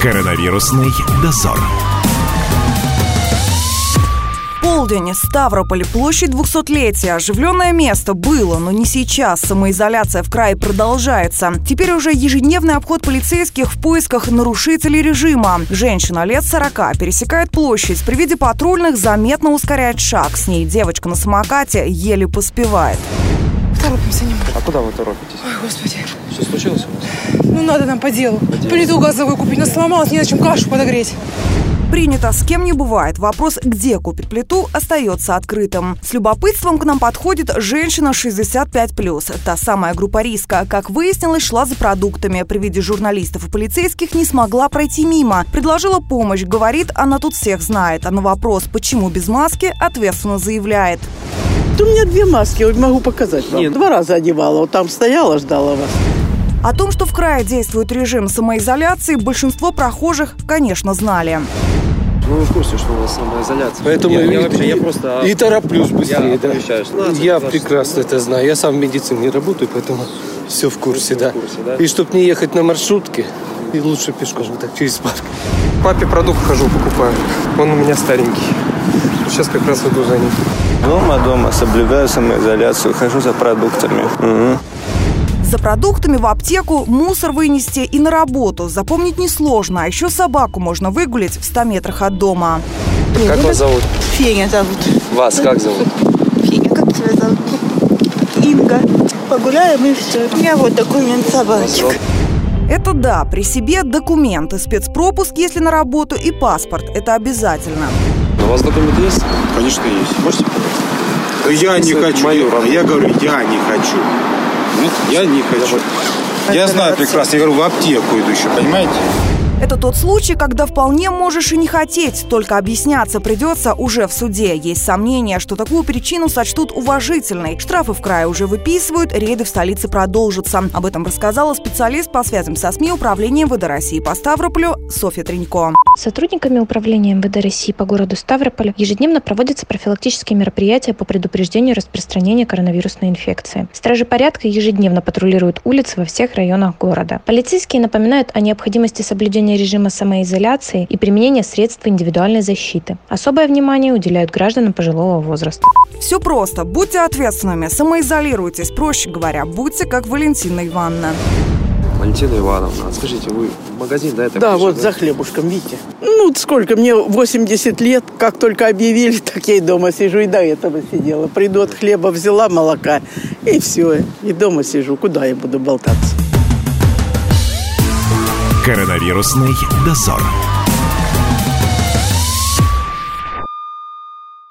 Коронавирусный дозор. Полдень, Ставрополь, площадь 200-летия. Оживленное место было, но не сейчас. Самоизоляция в крае продолжается. Теперь уже ежедневный обход полицейских в поисках нарушителей режима. Женщина лет 40 пересекает площадь. При виде патрульных заметно ускоряет шаг. С ней девочка на самокате еле поспевает. Торопимся немного. А куда вы торопитесь? Ой, господи. Что случилось у вас? Ну, надо нам по делу. Плиту газовую купить. Нас сломалась, не на чем кашу подогреть. Принято, с кем не бывает. Вопрос, где купить плиту, остается открытым. С любопытством к нам подходит женщина 65+. Та самая группа риска. Как выяснилось, шла за продуктами. При виде журналистов и полицейских не смогла пройти мимо. Предложила помощь. Говорит, она тут всех знает. А на вопрос, почему без маски, ответственно заявляет. У меня две маски, вот могу показать вам. Нет. Два раза одевала, вот там стояла, ждала вас. О том, что в крае действует режим самоизоляции, большинство прохожих, конечно, знали. Ну, вы в курсе, что у вас самоизоляция. Поэтому я, и, я вообще, я просто... и тороплюсь быстрее, я да. надо, я прекрасно это знаю. Я сам в медицине работаю, поэтому все в курсе, да. курсе, да? И чтобы не ехать на маршрутке, и лучше пешком, так через парк. Папе продукт хожу, покупаю. Он у меня старенький. Сейчас как раз иду за ним. Дома, дома, соблюдаю самоизоляцию, хожу за продуктами. Мгм. За продуктами в аптеку, мусор вынести и на работу. Запомнить несложно, а еще собаку можно выгулить в 100 метрах от дома. Как вас зовут? Феня зовут. Вас как зовут? Феня, как тебя зовут? Инга. Погуляем и все. У меня вот документ собачек. Это да, при себе документы, спецпропуск, если на работу, и паспорт. Это обязательно. У вас документы есть? Конечно, есть. Можете показать? Я не Это хочу. мою Я, работу. я говорю, я не хочу. Ну, Я не хочу. Я знаю прекрасно. Я говорю, в аптеку иду еще, понимаете? Это тот случай, когда вполне можешь и не хотеть, только объясняться придется уже в суде. Есть сомнения, что такую причину сочтут уважительной. Штрафы в крае уже выписывают, рейды в столице продолжатся. Об этом рассказала специалист по связям со СМИ Управления МВД России по Ставрополю Софья Тренько. Сотрудниками управления МВД России по городу Ставрополю ежедневно проводятся профилактические мероприятия по предупреждению распространения коронавирусной инфекции. Стражи порядка ежедневно патрулируют улицы во всех районах города. Полицейские напоминают о необходимости соблюдения режима самоизоляции и применения средств индивидуальной защиты. Особое внимание уделяют гражданам пожилого возраста. Все просто. Будьте ответственными, самоизолируйтесь. Проще говоря, будьте как Валентина Ивановна. Валентина Ивановна, а скажите, вы в магазин, да, это Да, вот за хлебушком, видите. Ну, сколько, мне 80 лет, как только объявили, так я и дома сижу, и до этого сидела. Приду от хлеба, взяла молока, и все, и дома сижу. Куда я буду болтаться? Коронавирусный дозор.